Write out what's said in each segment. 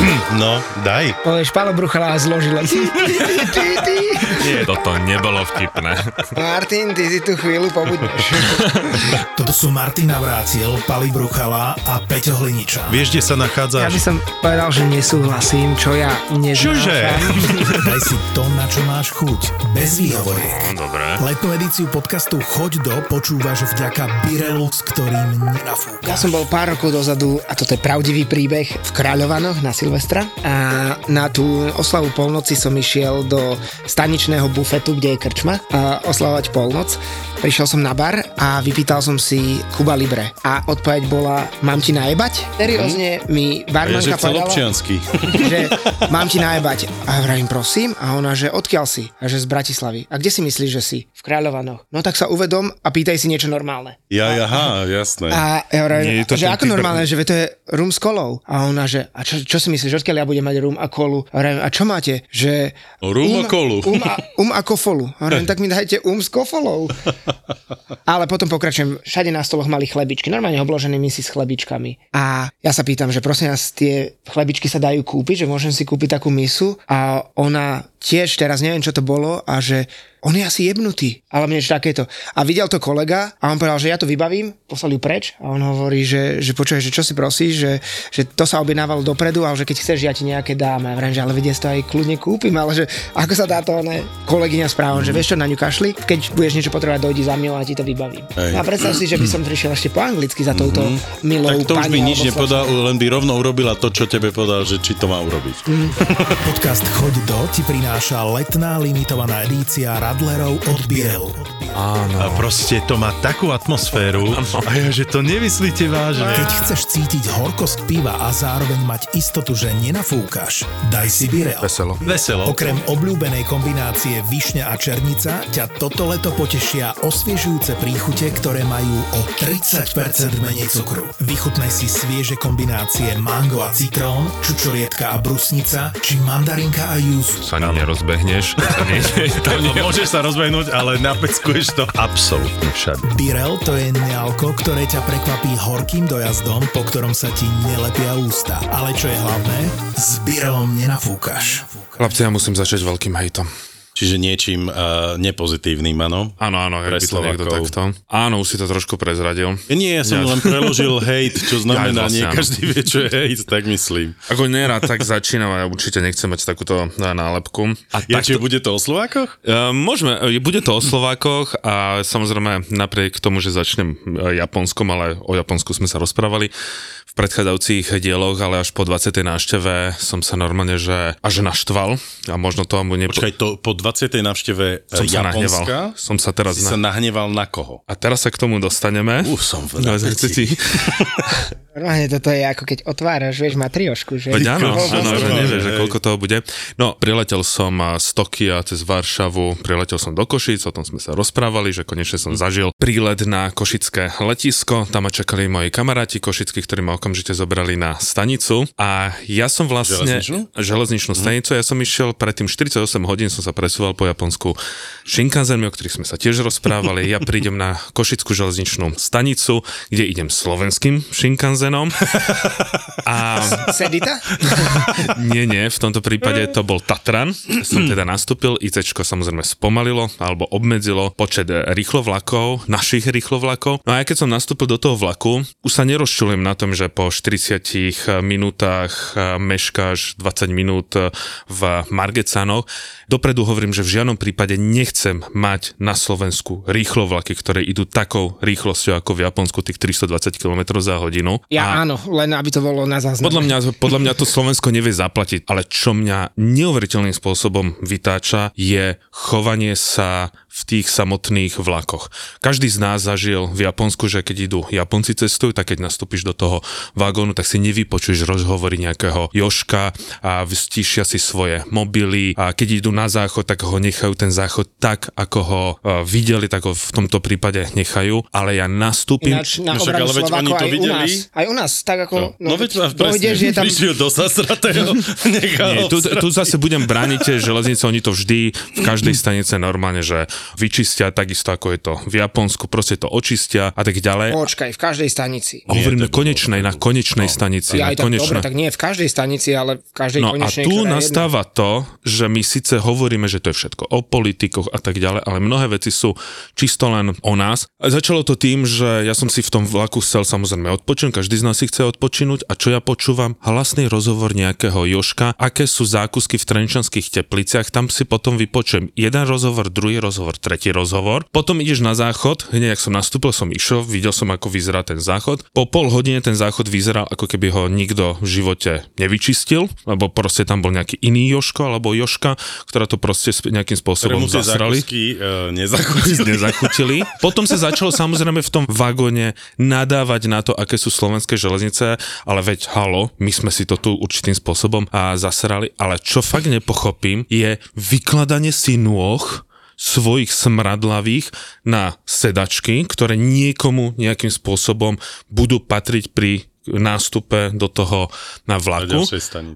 No, daj. Povieš, Pálo Bruchala zložila. Nie, toto nebolo vtipné. Martin, ty si tu chvíľu pobudneš. Toto sú Martina Vráciel, Pali Bruchala a Peťo Hliniča. Vieš, kde sa Ja nachádzaš? by som povedal, že nesúhlasím, čo ja Čože? neznášam. Daj si to, na čo máš chuť. Bez výhovoriek. No, dobre. Letnú edíciu podcastu Choď do počúvaš vďaka Birelux, ktorým nenafúka. Ja som bol pár rokov dozadu, a toto je pravdivý príbeh, v Kráľovanoch na Silvestra a na tú oslavu polnoci som išiel do staničného bufetu, kde je krčma, a oslavovať polnoc. Prišiel som na bar a vypýtal som si Kuba Libre. A odpoveď bola, mám ti najebať? Seriózne mi Je, že barmanka povedala, celobčiansky. že mám ti najebať. A vravím, prosím. A ona, že odkiaľ si? A že z Bratislavy. A kde si myslíš, že si? V Kráľovanoch. No tak sa uvedom a pýtaj si niečo normálne. Ja, aha, jasné. A ja vravím, Nie je to že ako normálne, že to je rum s kolou. A ona, že a čo, čo si myslíš, odkiaľ ja budem mať rum a kolu? A vravím, a čo máte? Že Rum a kolu. Um a, um a kofolu. A vravím, tak mi dajte um s kofolou. Ale potom pokračujem, všade na stoloch mali chlebičky, normálne obložené si s chlebičkami. A ja sa pýtam, že prosím vás, tie chlebičky sa dajú kúpiť, že môžem si kúpiť takú misu? A ona tiež teraz neviem, čo to bolo a že on je asi jebnutý, ale mne takéto. A videl to kolega a on povedal, že ja to vybavím, poslal ju preč a on hovorí, že, že počuje, že čo si prosíš, že, že to sa objednávalo dopredu, ale že keď chceš, ja ti nejaké dám. A vrajím, že ale vedie to aj kľudne kúpim, ale že ako sa dá to ne, kolegyňa správa, že vieš čo, na ňu kašli, keď budeš niečo potrebovať, dojdi za mňou a ti to vybavím. Hej. A predstav si, že by som prišiel ešte po anglicky za touto milou Tak to už by nič nepodal, len by rovno urobila to, čo tebe podal, že či to má urobiť. Podcast Choď do ti prináša letná limitovaná edícia Radlerov od Birelu. Áno. A proste to má takú atmosféru. A ja, že to nemyslíte vážne. Keď chceš cítiť horkosť piva a zároveň mať istotu, že nenafúkaš, daj si Birel. Veselo. Veselo. Okrem obľúbenej kombinácie višňa a černica ťa toto leto potešia osviežujúce príchute, ktoré majú o 30% menej cukru. Vychutnaj si svieže kombinácie mango a citrón, čučorietka a brusnica, či mandarinka a júzu. Sa nerozbehneš. Sa nie, No, môžeš sa rozbehnúť, ale napeckuješ to absolútne všade. Birel to je nealko, ktoré ťa prekvapí horkým dojazdom, po ktorom sa ti nelepia ústa. Ale čo je hlavné, s Birelom nenafúkaš. Chlapci, ja musím začať veľkým hejtom. Čiže niečím uh, nepozitívnym, áno? Áno, áno, Pre by to niekto takto. Áno, už si to trošku prezradil. Nie, ja som Ja- len preložil hate, čo znamená, Ja, vlastne nie áno. každý vie, čo je hate, tak myslím. Ako nerad tak začínam a ja určite nechcem mať takúto e, nálepku. A Ja, či takto- bude to o Slovákoch? E, Môžeme, bude to o Slovákoch a samozrejme napriek tomu, že začnem Japonskom, ale o Japonsku sme sa rozprávali v predchádzajúcich dieloch, ale až po 20. návšteve som sa normálne, že až naštval a možno to mu nepo... Počkaj, to po 20. návšteve e, som sa nahneval. Japonska Som sa teraz si sa na... nahneval na koho? A teraz sa k tomu dostaneme. Uf, som v No, napätí. Normálne toto je ako keď otváraš, vieš, matriošku, že? Veď áno, áno, že nevieš, že koľko toho bude. No, priletel som a, z Tokia cez Varšavu, priletel som do Košic, o tom sme sa rozprávali, že konečne som zažil prílet na košické letisko, tam ma čakali moji kamaráti košickí, ktorí ma okamžite zobrali na stanicu a ja som vlastne... Železničnú? Železničnú stanicu, ja som išiel predtým 48 hodín, som sa presúval po Japonsku Shinkansenmi, o ktorých sme sa tiež rozprávali. Ja prídem na Košickú železničnú stanicu, kde idem slovenským Shinkansenom. A Sedita? nie, nie, v tomto prípade to bol Tatran. Som teda nastúpil, ICčko samozrejme spomalilo alebo obmedzilo počet rýchlovlakov, našich rýchlovlakov. No a ja keď som nastúpil do toho vlaku, už sa nerozčulim na tom, že po 40 minútach meškáš 20 minút v Margecanoch. Dopredu hovorím, že v žiadnom prípade nechcem mať na Slovensku rýchlovlaky, ktoré idú takou rýchlosťou ako v Japonsku, tých 320 km za hodinu. Ja A- áno, len aby to bolo na záznam. podľa mňa, podľa mňa to Slovensko nevie zaplatiť, ale čo mňa neuveriteľným spôsobom vytáča, je chovanie sa v tých samotných vlakoch. Každý z nás zažil v Japonsku, že keď idú Japonci cestujú, tak keď nastúpiš do toho vagónu, tak si nevypočuješ rozhovory nejakého Joška a stíšia si svoje mobily a keď idú na záchod, tak ho nechajú ten záchod tak, ako ho uh, videli, tak ho v tomto prípade nechajú, ale ja nastúpim... Ináč na No však, ale veď oni to aj u videli. nás. Aj u nás, tak ako... No, veď keď presne, dojdeš, je tam... do zasratého, Nie, tu, tu zase budem brániť železnice, oni to vždy v každej stanice normálne, že vyčistia takisto ako je to v Japonsku, proste to očistia a tak ďalej. Počkaj, v každej stanici. A hovoríme to bolo- konečnej, na konečnej stanici. Ja na aj tak, dobre, konečnej. tak nie v každej stanici, ale v každej No a konečnej, tu ktorá je nastáva to, že my síce hovoríme, že to je všetko o politikoch a tak ďalej, ale mnohé veci sú čisto len o nás. A začalo to tým, že ja som si v tom vlaku chcel samozrejme odpočinúť, každý z nás si chce odpočinúť a čo ja počúvam? Hlasný rozhovor nejakého Joška, aké sú zákusky v Trenčanských tepliciach, tam si potom vypočujem jeden rozhovor, druhý rozhovor, tretí rozhovor. Potom ideš na záchod, hneď ak som nastúpil, som išiel, videl som, ako vyzerá ten záchod. Po pol hodine ten záchod vyzeral, ako keby ho nikto v živote nevyčistil, lebo proste tam bol nejaký iný Joško alebo Joška, ktorá to proste nejakým spôsobom tie zasrali zákusky nezachutili. nezachutili. Potom sa začalo samozrejme v tom vagóne nadávať na to, aké sú slovenské železnice, ale veď halo, my sme si to tu určitým spôsobom a zasrali, ale čo fakt nepochopím, je vykladanie si nôh svojich smradlavých na sedačky, ktoré niekomu nejakým spôsobom budú patriť pri nástupe do toho na vlaku.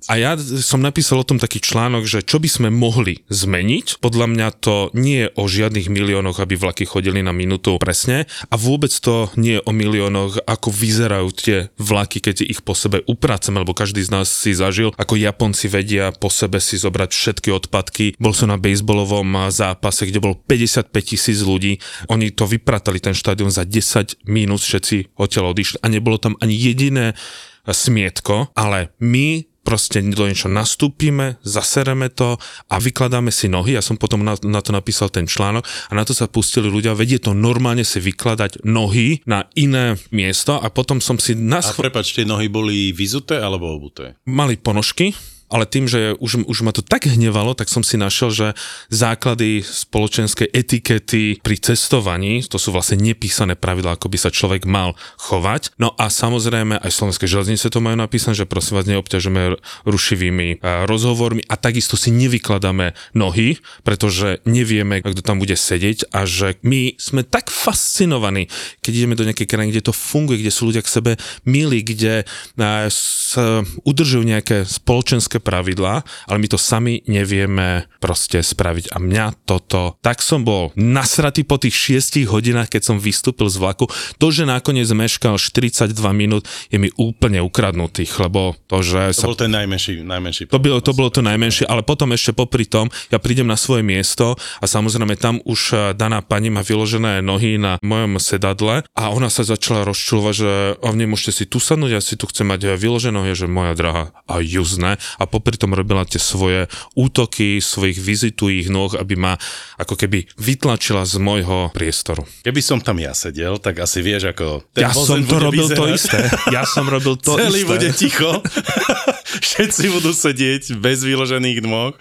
A ja som napísal o tom taký článok, že čo by sme mohli zmeniť. Podľa mňa to nie je o žiadnych miliónoch, aby vlaky chodili na minútu presne a vôbec to nie je o miliónoch, ako vyzerajú tie vlaky, keď ich po sebe upraceme, lebo každý z nás si zažil, ako Japonci vedia po sebe si zobrať všetky odpadky. Bol som na bejsbolovom zápase, kde bolo 55 tisíc ľudí. Oni to vypratali ten štadión za 10 minút, všetci odtiaľ odišli a nebolo tam ani jediné smietko, ale my proste do niečo nastúpime, zasereme to a vykladáme si nohy. Ja som potom na, na to napísal ten článok a na to sa pustili ľudia. Vedie to normálne si vykladať nohy na iné miesto a potom som si A nas... prepač, tie nohy boli vyzuté alebo obuté? mali ponožky, ale tým, že už, už ma to tak hnevalo, tak som si našiel, že základy spoločenskej etikety pri cestovaní, to sú vlastne nepísané pravidlá, ako by sa človek mal chovať. No a samozrejme aj slovenské železnice to majú napísané, že prosím vás neobťažujeme rušivými rozhovormi a takisto si nevykladáme nohy, pretože nevieme, kto tam bude sedieť a že my sme tak fascinovaní, keď ideme do nejakej krajiny, kde to funguje, kde sú ľudia k sebe milí, kde sa udržujú nejaké spoločenské pravidlá, ale my to sami nevieme proste spraviť. A mňa toto, tak som bol nasratý po tých šiestich hodinách, keď som vystúpil z vlaku. To, že nakoniec meškal 42 minút, je mi úplne ukradnutých, lebo to, že To sa bol ten najmenší, najmenší to bolo, to bolo to najmenšie, ale potom ešte popri tom, ja prídem na svoje miesto a samozrejme tam už eh, daná pani má vyložené nohy na mojom sedadle a ona sa začala rozčulovať, že a nemôžete si tu sadnúť, ja si tu chcem mať eh, vyložené nohy, že moja drahá a juzne a popri tom robila tie svoje útoky, svojich vizitujých nôh, aby ma ako keby vytlačila z môjho priestoru. Keby som tam ja sedel, tak asi vieš, ako ten ja som to robil to vyzerať. isté. Ja som robil to Celý isté. bude ticho. Všetci budú sedieť bez vyložených nôh.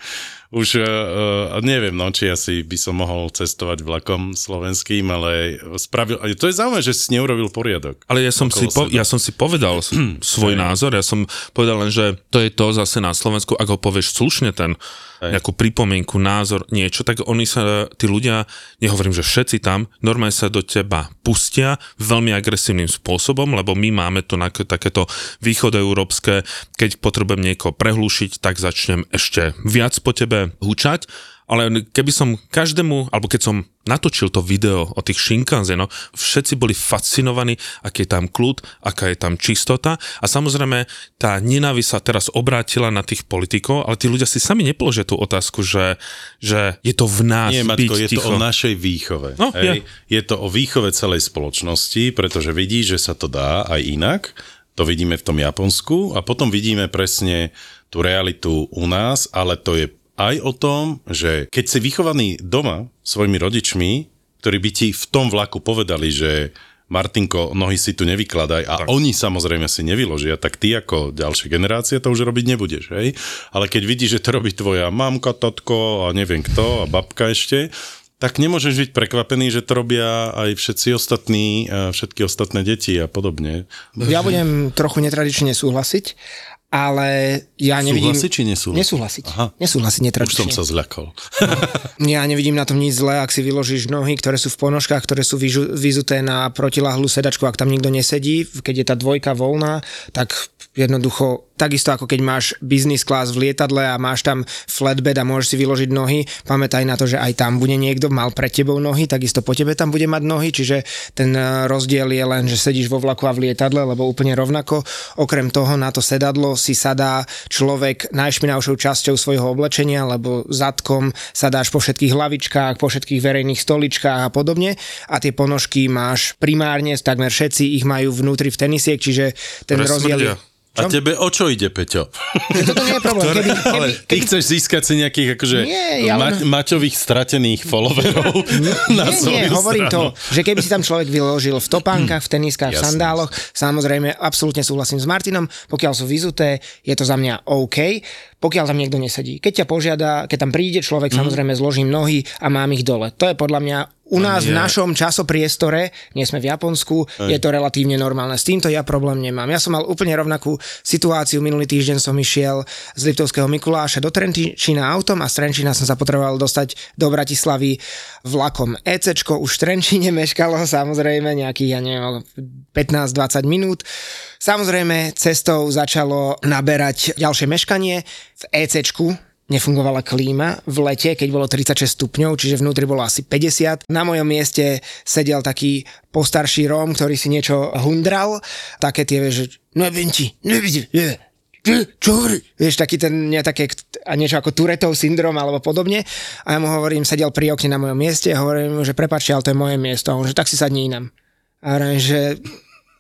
Už uh, neviem, no, či asi by som mohol cestovať vlakom slovenským, ale spravil, ale to je zaujímavé, že si neurobil poriadok. Ale ja som, si po, ja som si povedal svoj názor, ja som povedal len, že to je to zase na Slovensku, ak ho povieš slušne ten nejakú pripomienku, názor, niečo, tak oni sa, tí ľudia, nehovorím, že všetci tam, normálne sa do teba pustia veľmi agresívnym spôsobom, lebo my máme to na, takéto východoeurópske, keď potrebujem niekoho prehlúšiť, tak začnem ešte viac po tebe hučať, ale keby som každému, alebo keď som natočil to video o tých Shinkansen, no, všetci boli fascinovaní, aký je tam kľud, aká je tam čistota a samozrejme tá nenávisť sa teraz obrátila na tých politikov, ale tí ľudia si sami nepoložia tú otázku, že, že je to v nás Nie, byť Matko, je ticho. to o našej výchove. No, hej? Je to o výchove celej spoločnosti, pretože vidí, že sa to dá aj inak. To vidíme v tom Japonsku a potom vidíme presne tú realitu u nás, ale to je aj o tom, že keď si vychovaný doma svojimi rodičmi, ktorí by ti v tom vlaku povedali, že Martinko, nohy si tu nevykladaj a tak. oni samozrejme si nevyložia, tak ty ako ďalšia generácia to už robiť nebudeš, hej? Ale keď vidíš, že to robí tvoja mamka, tatko a neviem kto a babka ešte, tak nemôžeš byť prekvapený, že to robia aj všetci ostatní, eh, všetky ostatné deti a podobne. Ja budem trochu netradične súhlasiť, ale ja nevidím... Súhlasiť či nesúhlasiť? Nesúhlasiť. Aha. Nesúhlasiť Už netradične. som sa zľakol. Ja nevidím na tom nič zlé, ak si vyložíš nohy, ktoré sú v ponožkách, ktoré sú vyžu- vyzuté na protiláhlu sedačku, ak tam nikto nesedí, keď je tá dvojka voľná, tak jednoducho, takisto ako keď máš business class v lietadle a máš tam flatbed a môžeš si vyložiť nohy, pamätaj na to, že aj tam bude niekto, mal pred tebou nohy, takisto po tebe tam bude mať nohy, čiže ten eh, rozdiel je len, že sedíš vo vlaku a v lietadle, lebo úplne rovnako. Okrem toho na to sedadlo si sadá človek najšpinavšou časťou svojho oblečenia, lebo zadkom sadáš po všetkých hlavičkách, po všetkých verejných stoličkách a podobne. A tie ponožky máš primárne, takmer všetci ich majú vnútri v tenisiek, čiže ten Ktoré rozdiel... smrdia. A tebe o čo ide, Peťo? Toto nie je problém. Keby, keby, Ale ty chceš získať si nejakých akože Nie, ja ma- len- maťových stratených followerov na nie, nie, hovorím stranu. to, že keby si tam človek vyložil v topánkach, v teniskách, v Jasné. sandáloch, samozrejme, absolútne súhlasím s Martinom, pokiaľ sú vyzuté, je to za mňa OK, pokiaľ tam niekto nesedí. Keď ťa požiada, keď tam príde človek, samozrejme zložím nohy a mám ich dole. To je podľa mňa u nás v nie. našom časopriestore, nie sme v Japonsku, je to relatívne normálne. S týmto ja problém nemám. Ja som mal úplne rovnakú situáciu. Minulý týždeň som išiel z Liptovského Mikuláša do Trenčína autom a z Trenčína som sa potreboval dostať do Bratislavy vlakom. ECčko už v Trenčíne meškalo samozrejme nejakých, ja neviem, 15-20 minút. Samozrejme, cestou začalo naberať ďalšie meškanie. V ECčku nefungovala klíma v lete, keď bolo 36 stupňov, čiže vnútri bolo asi 50. Na mojom mieste sedel taký postarší Róm, ktorý si niečo hundral. Také tie, že neviem ti, neviem nie. Čo? Vieš, taký ten, nie, také, a niečo ako Turetov syndrom alebo podobne. A ja mu hovorím, sedel pri okne na mojom mieste a hovorím mu, že prepáčte, ale to je moje miesto. A on, že tak si sadni inam. A hovorím, že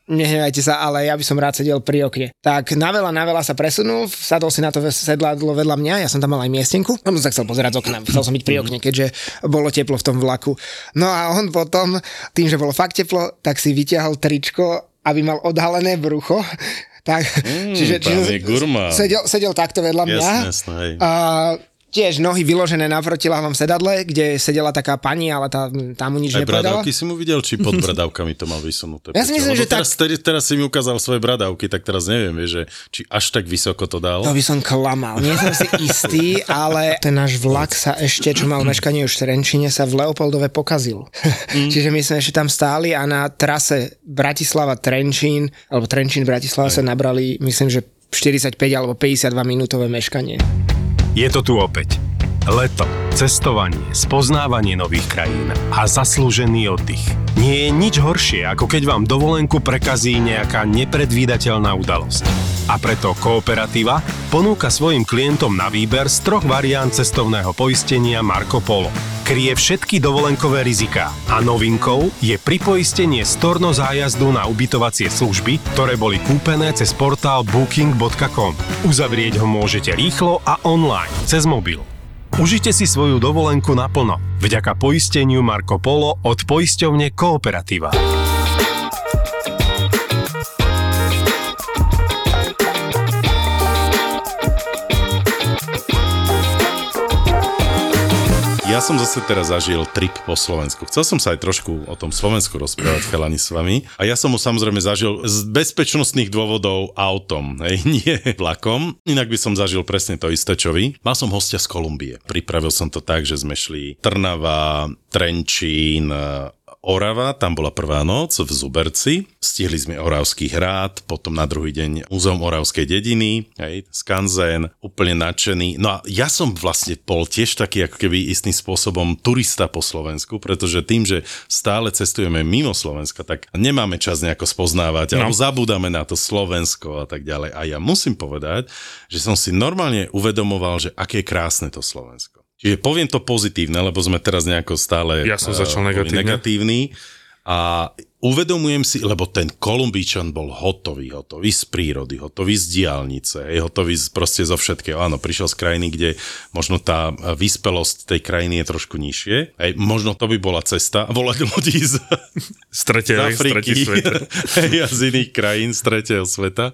nehnevajte sa, ale ja by som rád sedel pri okne. Tak na veľa, na veľa sa presunul, sadol si na to sedladlo vedľa mňa, ja som tam mal aj miestenku, on sa chcel pozerať z okna, chcel som byť pri okne, keďže bolo teplo v tom vlaku. No a on potom, tým, že bolo fakt teplo, tak si vyťahol tričko, aby mal odhalené brucho. Tak, Mm, čiže, gurmán. sedel, sedel takto vedľa mňa. Jasné, hej. A tiež nohy vyložené na protiláhnom sedadle, kde sedela taká pani, ale tá, tá mu nič Aj nepovedala. bradavky si mu videl, či pod bradavkami to mal vysunuté? Ja si myslím, že tak- teraz, teraz, teraz si mi ukázal svoje bradavky, tak teraz neviem, že či až tak vysoko to dal. To by som klamal. Nie som si istý, ale ten náš vlak sa ešte, čo mal meškanie už v Trenčine, sa v Leopoldove pokazil. Čiže my sme ešte tam stáli a na trase Bratislava-Trenčín, alebo Trenčín-Bratislava sa nabrali, myslím, že 45 alebo 52 minútové meškanie. Je to tu opäť. Leto, cestovanie, spoznávanie nových krajín a zaslúžený oddych. Nie je nič horšie, ako keď vám dovolenku prekazí nejaká nepredvídateľná udalosť. A preto Kooperativa ponúka svojim klientom na výber z troch variant cestovného poistenia Marco Polo. Kryje všetky dovolenkové riziká a novinkou je pripoistenie storno zájazdu na ubytovacie služby, ktoré boli kúpené cez portál booking.com. Uzavrieť ho môžete rýchlo a online, cez mobil. Užite si svoju dovolenku naplno vďaka poisteniu Marco Polo od poisťovne Kooperativa. Ja som zase teraz zažil trip po Slovensku. Chcel som sa aj trošku o tom Slovensku rozprávať chalani s vami. A ja som ho samozrejme zažil z bezpečnostných dôvodov autom, hej, nie vlakom. Inak by som zažil presne to isté, čo vy. Mal som hostia z Kolumbie. Pripravil som to tak, že sme šli Trnava, Trenčín, Orava, tam bola prvá noc v Zuberci, stihli sme Oravský hrad, potom na druhý deň Múzeum Oravskej dediny, hej, Skanzen, úplne nadšený. No a ja som vlastne bol tiež taký ako keby istým spôsobom turista po Slovensku, pretože tým, že stále cestujeme mimo Slovenska, tak nemáme čas nejako spoznávať, no. alebo zabúdame na to Slovensko a tak ďalej. A ja musím povedať, že som si normálne uvedomoval, že aké krásne to Slovensko. Čiže poviem to pozitívne, lebo sme teraz nejako stále Ja som eh, začal boli negatívne. negatívny. A uvedomujem si, lebo ten Kolumbíčan bol hotový, hotový z prírody, hotový z diálnice, je hotový z, proste zo všetkého. Áno, prišiel z krajiny, kde možno tá eh, vyspelosť tej krajiny je trošku nižšie. Ej, možno to by bola cesta volať ľudí z, Z tretej, z z Afriky sveta. Hej, a z iných krajín, z tretieho sveta.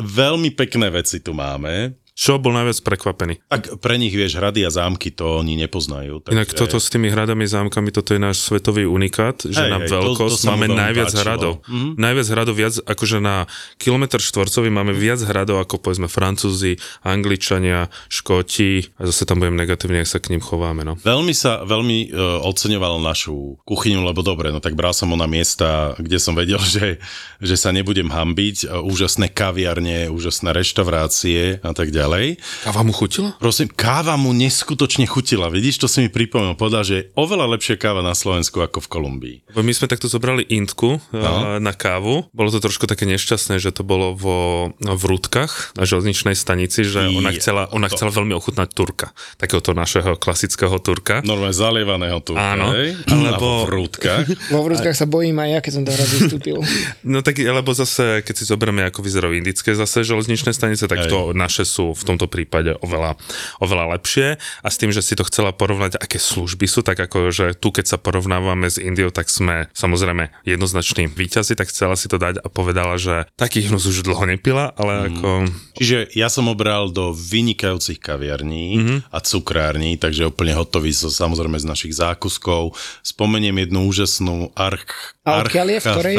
Veľmi pekné veci tu máme. Čo bol najviac prekvapený? Tak pre nich, vieš, hrady a zámky to oni nepoznajú. Takže... Inak toto s tými hradami, zámkami, toto je náš svetový unikát, že Hej, na hej, to- veľkosť to mu máme najviac páčilo. hradov. Mhm. Najviac hradov, viac akože na kilometr štvorcový máme viac hradov ako povedzme Francúzi, Angličania, Škóti a zase tam budem negatívne, ak sa k ním chováme. No. Veľmi sa, veľmi uh, oceňoval našu kuchyňu, lebo dobre, no tak bral som ho na miesta, kde som vedel, že, že sa nebudem hambiť. Uh, úžasné kaviarne, úžasné reštaurácie a tak ďalej. Káva mu chutila? Prosím, káva mu neskutočne chutila. Vidíš, to si mi pripomenul. Povedal, že je oveľa lepšia káva na Slovensku ako v Kolumbii. My sme takto zobrali Intku no. na kávu. Bolo to trošku také nešťastné, že to bolo vo, v Rúdkach na železničnej stanici, že ona chcela, ona to- chcela veľmi ochutnať Turka. Takéhoto našeho klasického Turka. Normálne zalievaného tu. Áno, hej? alebo- v rúdkach. Vo vrútkach sa bojím aj ja, keď som tam raz vystúpil. No tak, lebo zase, keď si zoberieme, ako vyzerajú indické zase železničné stanice, tak Hej. to naše sú v tomto prípade oveľa, oveľa lepšie. A s tým, že si to chcela porovnať, aké služby sú, tak ako, že tu, keď sa porovnávame s Indiou, tak sme samozrejme jednoznační víťazi, tak chcela si to dať a povedala, že takých hnus už dlho nepila, ale ako... Čiže ja som obral do vynikajúcich kaviarní Mhm. mm-hmm. a cukrární, takže úplne hotový so, samozrejme z našich zákuskov. Spomeniem jednu úžasnú arch... A odkiaľ je? V ktorej?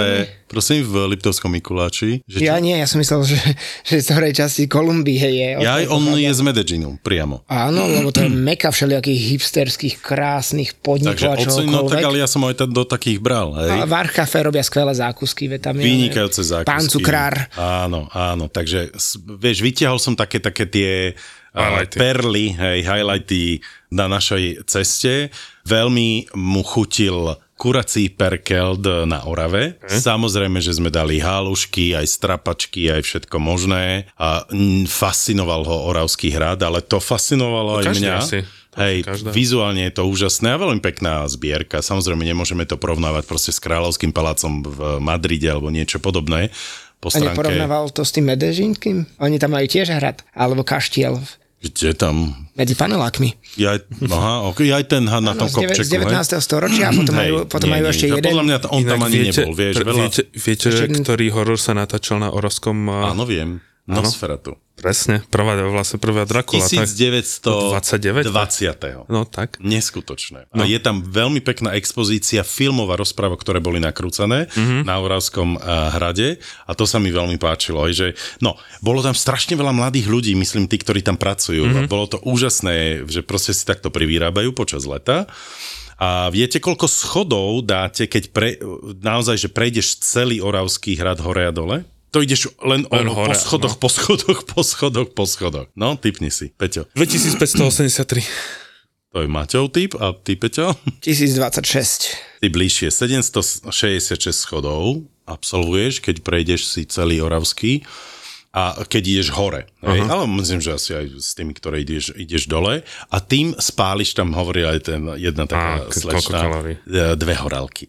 Prosím, v Liptovskom Mikuláči. Že Ja čo? nie, ja som myslel, že, že z ktorej časti Kolumbie je. Ja aj on pochádza. je z Medellínu, priamo. Áno, lebo to je meka všelijakých hipsterských, krásnych Takže podnikov a oceň, no tak ale ja som aj do takých bral, hej. A v Arch Cafe robia skvelé zákusky, veď tam je Vynikajúce zákusky. Pán cukrár. Áno, áno, takže vieš, vytiahol som také, také tie a, Highlighty. perly, hej, highlighty na našej ceste. Veľmi mu chutil kurací perkeld na Orave. Samozrejme, že sme dali halušky, aj strapačky, aj všetko možné a fascinoval ho Oravský hrad, ale to fascinovalo aj každý mňa. asi. Hej, Každá. vizuálne je to úžasné a veľmi pekná zbierka. Samozrejme, nemôžeme to porovnávať proste s Kráľovským palácom v Madride alebo niečo podobné. Po A stránke... neporovnával to s tým Medežínským? Oni tam majú tiež hrad, alebo kaštiel Kde tam? medzi panelákmi. Ja, aha, ok, ja aj ten na tom No, z, deve- kopčeku, z 19. storočia a potom majú, potom nie, majú nie, ešte to jeden. Podľa mňa Nosferatu. Presne, prvá, vlastne prvá Dracula. tak- 1929. 29? No tak. Neskutočné. A je tam veľmi pekná expozícia filmov a rozprávok, ktoré boli nakrúcané Mhm. mm-hmm. na Oravskom uh, hrade a to sa mi veľmi páčilo. Aj, že, no, bolo tam strašne veľa mladých ľudí, myslím tí, ktorí tam pracujú. Mhm. Mm-hmm. Bolo to úžasné, že proste si takto privyrábajú počas leta. A viete, koľko schodov dáte, keď pre, naozaj, že prejdeš celý Oravský hrad hore a dole? To ideš len, Len o, hore, po schodoch, no. po schodoch, po schodoch, po schodoch. No, typni si, Peťo. 2583. To je Maťov typ a ty, Peťo? 1026. Ty bližšie, 766 schodov absolvuješ, keď prejdeš si celý Oravský a keď ideš hore. Hej? Ale myslím, že asi aj s tými, ktoré ideš, ideš dole a tým spáliš, tam hovorí aj ten jedna taká Á, k- slečna, koľko kalórií? e, dve horálky.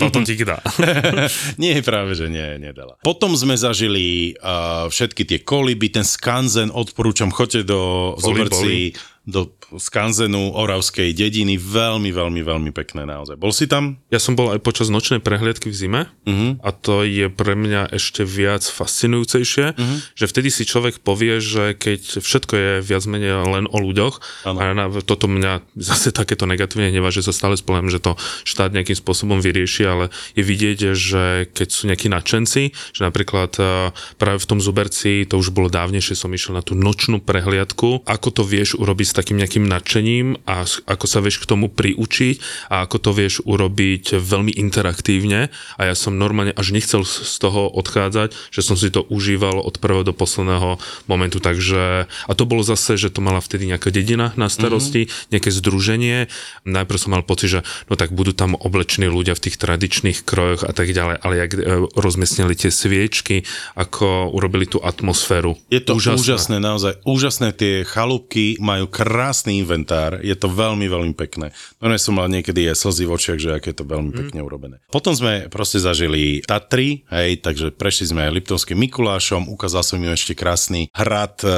Potom ti dá. nie, práve, že nie, nedala. Potom sme zažili uh, všetky tie koliby, ten skanzen, odporúčam, choďte do, si do skanzenu Oravskej dediny, veľmi, veľmi, veľmi pekné naozaj. Bol si tam? Ja som bol aj počas nočnej prehliadky v zime uh-huh. a to je pre mňa ešte viac fascinujúcejšie, uh-huh. že vtedy si človek povie, že keď všetko je viac menej len o ľuďoch Áno. a na, toto mňa zase takéto negatívne hnevá, že sa stále spolem, že to štát nejakým spôsobom vyrieši, ale je vidieť, že keď sú nejakí nadšenci, že napríklad eh, práve v tom Zuberci, to už bolo dávnejšie, som išiel na tú nočnú prehliadku, ako to vieš urobiť s takým nejakým nadšením a ako sa vieš k tomu priučiť a ako to vieš urobiť veľmi interaktívne a ja som normálne až nechcel z toho odchádzať, že som si to užíval od prvého do posledného momentu, takže a to bolo zase, že to mala vtedy nejaká dedina na starosti, mm-hmm. nejaké združenie, najprv som mal pocit, že no tak budú tam oblečení ľudia v tých tradičných krojoch a tak ďalej, ale jak e, rozmiestnili tie sviečky, ako urobili tú atmosféru. Je to úžasné. úžasné, naozaj úžasné. Tie chalúbky majú krásny inventár, je to veľmi, veľmi pekné. No ne som mal niekedy aj slzy v očiach, že aké je to veľmi Mhm. pekne urobené. Potom sme proste zažili Tatry, hej, takže prešli sme Liptovským Mikulášom, ukázal som im ešte krásny hrad, e,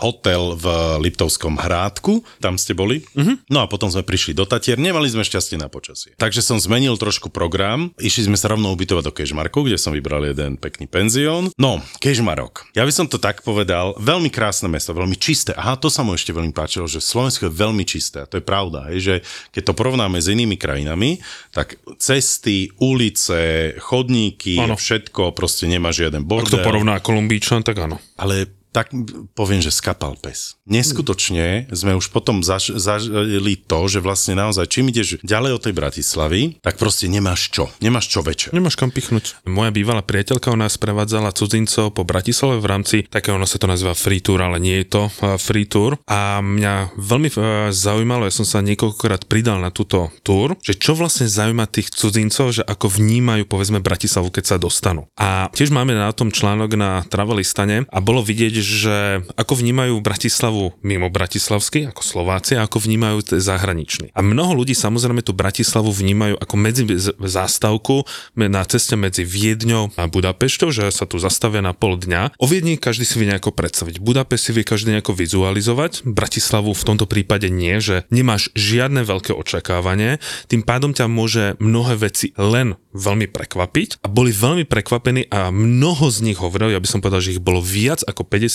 hotel v Liptovskom hrádku, tam ste boli. Mhm. No a potom sme prišli do Tatier, nemali sme šťastie na počasie. Takže som zmenil trošku program, išli sme sa rovno ubytovať do Kežmarku, kde som vybral jeden pekný penzión. No, Kežmarok. Ja by som to tak povedal, veľmi krásne mesto, veľmi čisté. Aha, to sa mu ešte veľmi páčilo, že Slovensko je veľmi čisté. A to je pravda, hej, že keď to porovnáme s inými krajinami, tak cesty, ulice, chodníky, Áno. všetko proste nemá žiaden Ak bordel. to porovná Kolumbíčan, tak áno. Ale tak poviem, že skapal pes. Neskutočne sme už potom zaž, zažili to, že vlastne naozaj, čím ideš ďalej od tej Bratislavy, tak proste nemáš čo. Nemáš čo večer. Nemáš kam pichnúť. Moja bývalá priateľka u nás prevádzala cudzincov po Bratislave v rámci takého, ono sa to nazýva free tour, ale nie je to free tour. A mňa veľmi eh, zaujímalo, ja som sa niekoľkokrát pridal na túto tour, že čo vlastne zaujíma tých cudzincov, že ako vnímajú povedzme Bratislavu, keď sa dostanú. A tiež máme na tom článok na Travelistane a bolo vidieť, že ako vnímajú Bratislavu mimo Bratislavsky, ako Slováci, a ako vnímajú t- zahraniční. A mnoho ľudí samozrejme tú Bratislavu vnímajú ako medzi zástavku na ceste medzi Viedňou a Budapešťou, že sa tu zastavia na pol dňa. O Viedni každý si vie nejako predstaviť. Budapešť si vie každý nejako vizualizovať. Bratislavu v tomto prípade nie, že nemáš žiadne veľké očakávanie, tým pádom ťa môže mnohé veci len veľmi prekvapiť a boli veľmi prekvapení a mnoho z nich hovorili, ja by som povedal, že ich bolo viac ako 50%,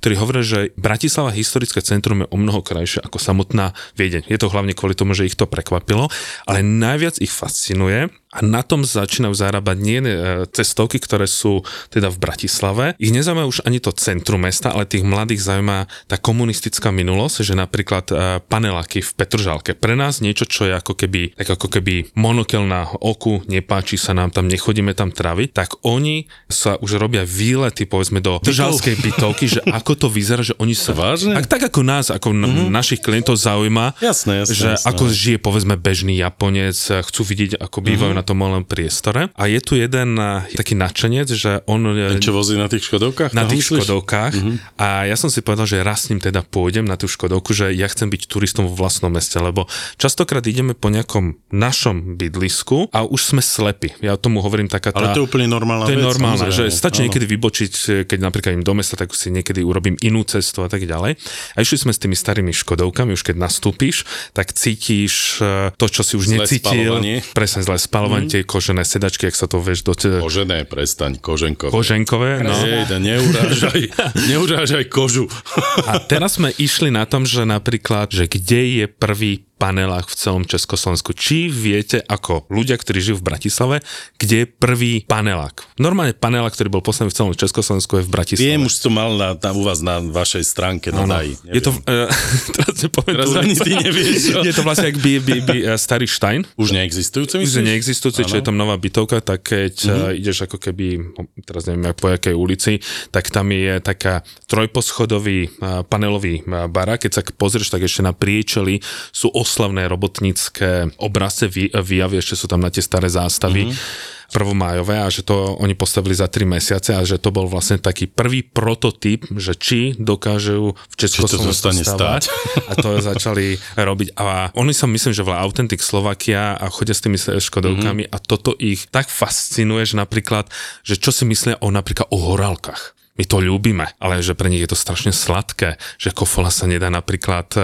ktorí hovoria, že Bratislava historické centrum je o mnoho krajšie ako samotná Viedeň. Je to hlavne kvôli tomu, že ich to prekvapilo, ale najviac ich fascinuje a na tom začínajú zarábať nie cestovky, ktoré sú teda v Bratislave. Ich nezaujíma už ani to centrum mesta, ale tých mladých zaujíma tá komunistická minulosť, že napríklad e, paneláky v Petržalke. Pre nás niečo, čo je ako keby, tak ako keby monokel na oku, nepáči sa nám tam, nechodíme tam traviť, tak oni sa už robia výlety, povedzme, do držalskej bytovky, že ako to vyzerá, že oni sa... Vážne? Ak, tak ako nás, ako mm-hmm. našich klientov zaujíma, Jasné, jasné, že jasné. ako žije povedzme bežný Japonec, chcú vidieť, ako bývajú na tom malom priestore. A je tu jeden eh, taký nadšenec, že on... eh, Čo vozí na tých škodovkách? na tých myslíš? Škodovkách a ja som si povedal, že raz s ním teda pôjdem na tú Škodovku, že ja chcem byť turistom vo vlastnom meste, lebo častokrát ideme po nejakom našom bydlisku a už sme slepi. Ja tomu hovorím taká tá... Ale to je úplne normálna To je normálne, že stačí Áno. niekedy vybočiť, keď napríklad im do mesta, tak si niekedy urobím inú cestu a tak ďalej. A išli sme s tými starými Škodovkami, už keď nastúpiš, tak cítiš eh, to, čo si už Zlé necítil. spaľovanie. Presne zlé spalovanie, tie kožené sedačky, ak sa to vieš do... Kožené, prestaň, koženko. Koženkové, no. Ej, da neurážaj, neurážaj kožu. A teraz sme išli na tom, že napríklad, že kde je prvý panelák v celom Československu. Či viete, ako ľudia, ktorí žijú v Bratislave, kde je prvý panelák? Normálne panelák, ktorý bol posledný v celom Československu, je v Bratislave. Viem, už som mal na, na, u vás na vašej stránke, no Áno. daj. Je to, uh, teraz nepoviem Teraz ani ty nevieš? Je to vlastne by, by, by, starý Stein. Už neexistujúce, Už myslíš? je neexistujúci, čo je tam nová bytovka, tak keď uh, ideš ako keby, no, teraz neviem po jakej ulici, tak tam je taká trojposchodový uh, panelový barák. Keď sa pozrieš, tak ešte na priečeli sú oslavné robotnícke obrazce, vy, výjavy, ešte sú tam na tie staré zástavy. Mhm. prvomájové a že to oni postavili za 3 mesiace a že to bol vlastne taký prvý prototyp, že či dokážu v Československu stavať. A to začali robiť. A oni sa myslím, že volá Authentic Slovakia a chodia s tými škodovkami mm-hmm. a toto ich tak fascinuje, že napríklad, že čo si myslia o napríklad o horálkach. My to ľúbime, ale že pre nich je to strašne sladké, že kofola sa nedá napríklad e,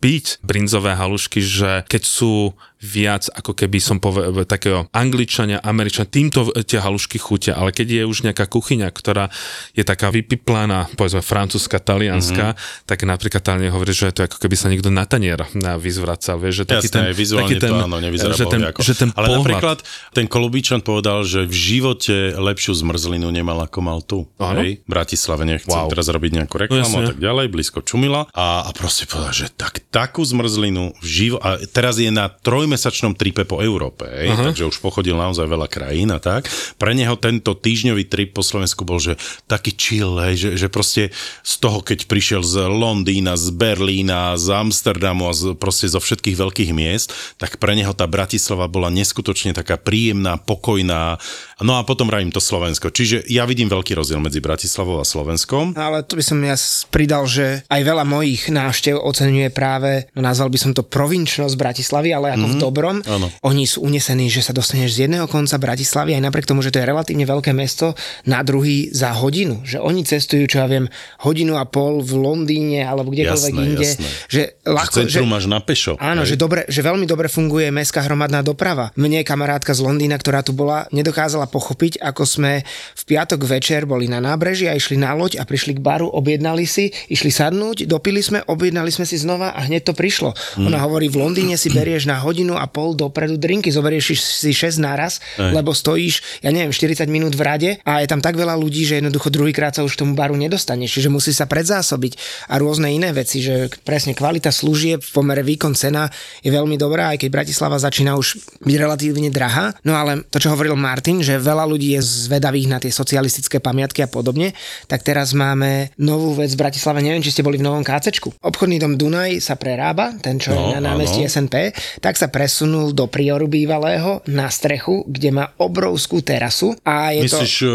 piť, brinzové halušky, že keď sú viac ako keby som povedal takého angličania, američania, týmto tie halušky chutia, ale keď je už nejaká kuchyňa, ktorá je taká vypiplaná, povedzme francúzska, talianská, mm-hmm. tak napríklad Taliani hovorí, že je to ako keby sa niekto na tanier na- vyzvracal, vieš, že taký Jasné, ten, vizuálne taký ten, to áno, nevyzerá že ten, že ten Ale pohľad, napríklad ten Kolubíčan povedal, že v živote lepšiu zmrzlinu nemal ako mal tu. Áno. Hej? Bratislave nechcem Wow. teraz robiť nejakú reklamu No a tak ďalej, blízko Čumila. A, a proste povedal, že tak takú zmrzlinu v živo... A teraz je na trojmesačnom tripe po Európe, hej, takže už pochodil naozaj veľa krajín a tak. Pre neho tento týždňový trip po Slovensku bol, že taký chill, hej, že, že proste z toho, keď prišiel z Londýna, z Berlína, z Amsterdamu a z, proste zo všetkých veľkých miest, tak pre neho tá Bratislava bola neskutočne taká príjemná, pokojná. No a potom rajím to Slovensko. Čiže ja vidím veľký rozdiel medzi Bratislavou a Slovenskom. Ale tu by som ja pridal, že aj veľa mojich návštev oceňuje práve, no nazval by som to provinčnosť Bratislavy, ale ako mm-hmm. v dobrom. Áno. Oni sú unesení, že sa dostaneš z jedného konca Bratislavy, aj napriek tomu, že to je relatívne veľké mesto, na druhý za hodinu. Že oni cestujú, čo ja viem, hodinu a pol v Londýne alebo kdekoľvek Jasné, inde. jasné. Že ľahko, Že centrum máš na pešo. Áno, hej. že, dobre, že veľmi dobre funguje mestská hromadná doprava. Mne kamarátka z Londýna, ktorá tu bola, nedokázala pochopiť, ako sme v piatok večer boli na nábreží a išli na loď a prišli k baru, objednali si, išli sadnúť, dopili sme, objednali sme si znova a hneď to prišlo. Hmm. Ona hovorí, v Londýne si berieš na hodinu a pol dopredu drinky, zoberieš si 6 naraz, Hej. lebo stojíš, ja neviem, 40 minút v rade a je tam tak veľa ľudí, že jednoducho druhýkrát sa už k tomu baru nedostaneš, čiže musí sa predzásobiť a rôzne iné veci, že presne kvalita služieb v pomere výkon cena je veľmi dobrá, aj keď Bratislava začína už byť relatívne drahá. No ale to, čo hovoril Martin, že veľa ľudí je zvedavých na tie socialistické pamiatky a podobne, tak teraz máme novú vec v Bratislave, neviem, či ste boli v novom KCčku. Obchodný dom Dunaj sa prerába, ten, čo No, je na námestí áno. SNP, tak sa presunul do prioru bývalého na strechu, kde má obrovskú terasu a je to... Myslíš eh,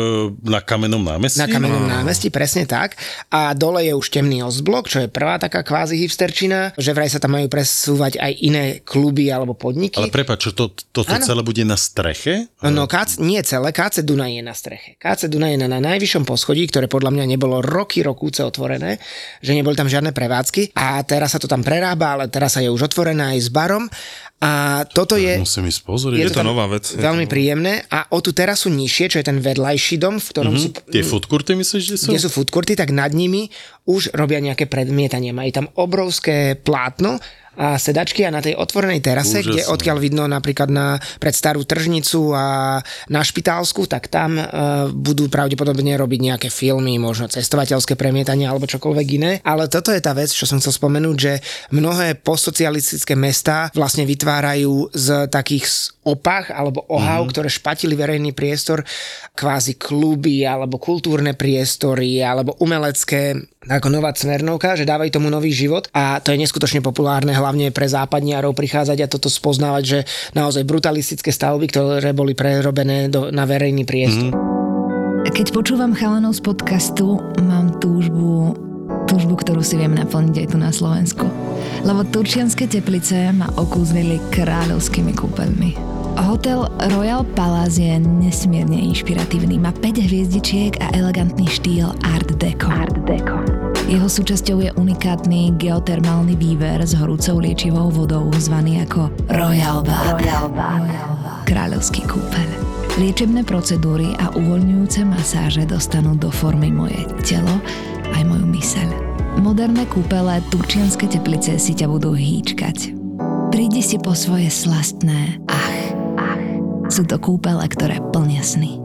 na kamennom námestí? Na kamennom námestí, presne tak. A dole je už temný ozblok, čo je prvá taká kvázi hipsterčina, že vraj sa tam majú presúvať aj iné kluby alebo podniky. Ale prepáč, to, toto Áno. celé bude na streche? No, KC, nie celé, KC Dunaj je na streche. KC Dunaj je na, na najvyššom poschodí, ktoré podľa mňa nebolo roky, rokúce otvorené, že neboli tam žiadne prevádzky a teraz sa to tam prerába, ale teraz sa je už otvorené aj s barom a toto je... Musím ísť pozrieť. Je to tam nová vec. To Veľmi príjemné a o tú terasu nižšie, čo je ten vedľajší dom, v ktorom sú Tie food courty myslíš, že sú? kde sú food courty, tak nad nimi už robia nejaké predmietanie. Majú tam obrovské plátno a sedačky a na tej otvorenej terase, Úžasné. kde odkiaľ vidno napríklad na, pred starú tržnicu a na špitálsku, tak tam uh, budú pravdepodobne robiť nejaké filmy, možno cestovateľské premietanie alebo čokoľvek iné. Ale toto je tá vec, čo som chcel spomenúť, že mnohé postsocialistické mestá vlastne vytvárajú z takých opách alebo ohav, mm-hmm. ktoré špatili verejný priestor, kvázi kluby alebo kultúrne priestory alebo umelecké ako nová Cvernovka, že dávajú tomu nový život a to je neskutočne populárne hlavne pre západniarov prichádzať a toto spoznávať, že naozaj brutalistické stavby, ktoré boli prerobené do, na verejný priestor. Mm. Keď počúvam chalanov z podcastu, mám túžbu, túžbu, ktorú si viem naplniť aj tu na Slovensku. Lebo turčianske teplice ma okúzlili kráľovskými kúpeľmi. Hotel Royal Palace je nesmierne inšpiratívny. Má 5 hviezdičiek a elegantný štýl Art Deco. Art Deco. Jeho súčasťou je unikátny geotermálny výver s horúcou liečivou vodou zvaný ako Royal Bath. Royal Bath. Kráľovský kúpeľ. Liečebné procedúry a uvoľňujúce masáže dostanú do formy moje telo aj moju myseľ. Moderné kúpele turčianske teplice si ťa budú hýčkať. Prídi si po svoje slastné ach. Sú to kúpele, ktoré plnia sny.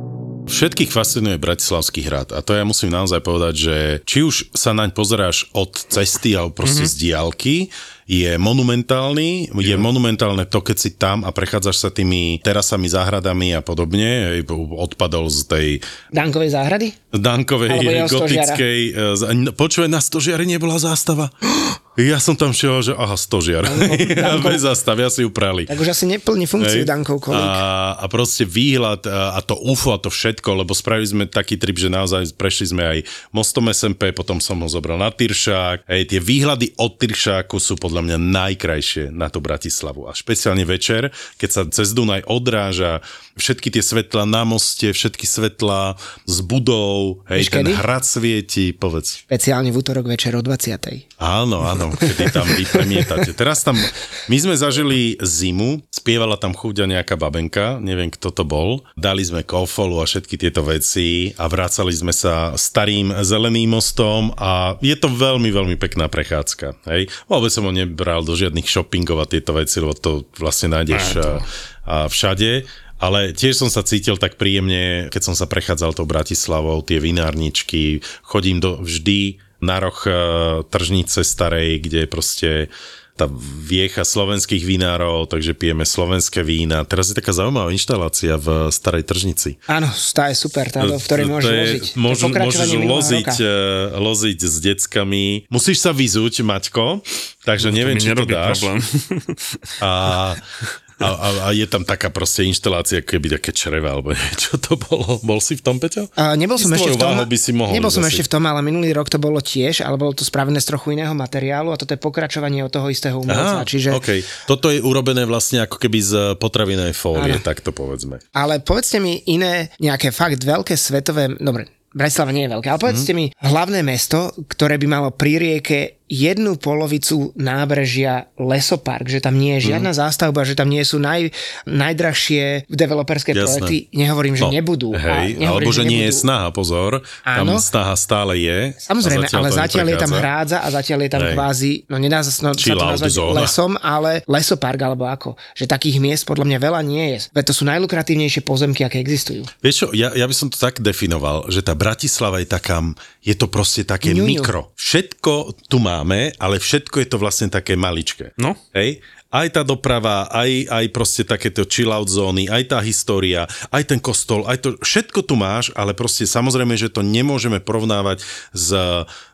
Všetkých fascinuje Bratislavský hrad a to ja musím naozaj povedať, že či už sa naň pozeráš od cesty alebo proste mm-hmm. z diálky, je monumentálny, je monumentálne to, keď si tam a prechádzaš sa tými terasami, záhradami a podobne, odpadol z tej Dankovej záhrady? Dankovej, gotickej... eh, z- no, Počuj, na stožiari nebola zástava. Ja som tam šiel, že aha, stožiar. Dankov. Bez zástavy, asi ju prali. Tak už asi neplní funkciu. Dankov kolík. A, a proste výhľad a, a to UFO a to všetko, lebo spravili sme taký trip, že naozaj prešli sme aj mostom SMP, potom som ho zobral na Tyršák. Hej, tie výhľady od Tyršáku sú podľa mňa najkrajšie na tú Bratislavu. A špeciálne večer, keď sa cez Dunaj odráža všetky tie svetla na moste, všetky svetla z budov, hej, Vieš ten kedy? hrad svieti, povedz. Špeciálne v útorok večer o 20. Áno, áno, kedy tam vy premietate. Teraz tam, my sme zažili zimu, spievala tam chúďa nejaká babenka, neviem kto to bol. Dali sme kofolu a všetky tieto veci a vracali sme sa starým zeleným mostom a je to veľmi, veľmi pekná prechádzka. Hej? Vôbec som ho nebral do žiadnych shoppingov a tieto veci, lebo to vlastne nájdeš a, a všade. Ale tiež som sa cítil tak príjemne, keď som sa prechádzal tou Bratislavou, tie vinárničky, chodím do, vždy na roh e, tržnice starej, kde proste tá viecha slovenských vinárov, takže pijeme slovenské vína. Teraz je taká zaujímavá inštalácia v Starej tržnici. Áno, tá je super, tá, v ktorej To môžeš je- loziť. Môžu, môžeš loziť, roka. uh, loziť s deckami. Musíš sa vyzúť, Maťko, takže neviem, mi či to dáš. problém. A, a, a, a je tam taká proste inštalácia, keby také čreva, alebo niečo to bolo. Bol si v tom, Peťo? A nebol som ešte v tom, by si mohol nebol som ešte v tom, ale minulý rok to bolo tiež, ale bolo to spravené z trochu iného materiálu a toto je pokračovanie od toho istého umelca. Aha, čiže, OK. Toto je urobené vlastne ako keby z potravinovej fólie, Áno. tak to povedzme. Ale povedzte mi iné, nejaké fakt veľké svetové, dobre, Bratislava nie je veľké, ale povedzte mi hlavné mesto, ktoré by malo pri rieke jednu polovicu nábrežia lesopark, že tam nie je žiadna zástavba, že tam nie sú naj, najdrahšie developerské Jasné. projekty. Nehovorím, že No, nebudú. a Hej, nehovorím, alebo že nie je nebudú. snaha, pozor. Tam Áno. snaha stále je. Samozrejme, a ale zatiaľ je tam hrádza a zatiaľ je tam Hej. kvázi, no nedá sa, no, sa to nazvať zóna. lesom, ale lesopark alebo ako. Že takých miest podľa mňa veľa nie je. Veď to sú najlukratívnejšie pozemky, aké existujú. Vieš čo, ja, ja by som to tak definoval, že tá Bratislava je taká, je to proste také Ňuňu. mikro. Všetko tu máme, ale všetko je to vlastne také maličké. No. Hej? Aj tá doprava, aj, aj proste takéto chill-out zóny, aj tá história, aj ten kostol, aj to, všetko tu máš, ale proste samozrejme, že to nemôžeme porovnávať s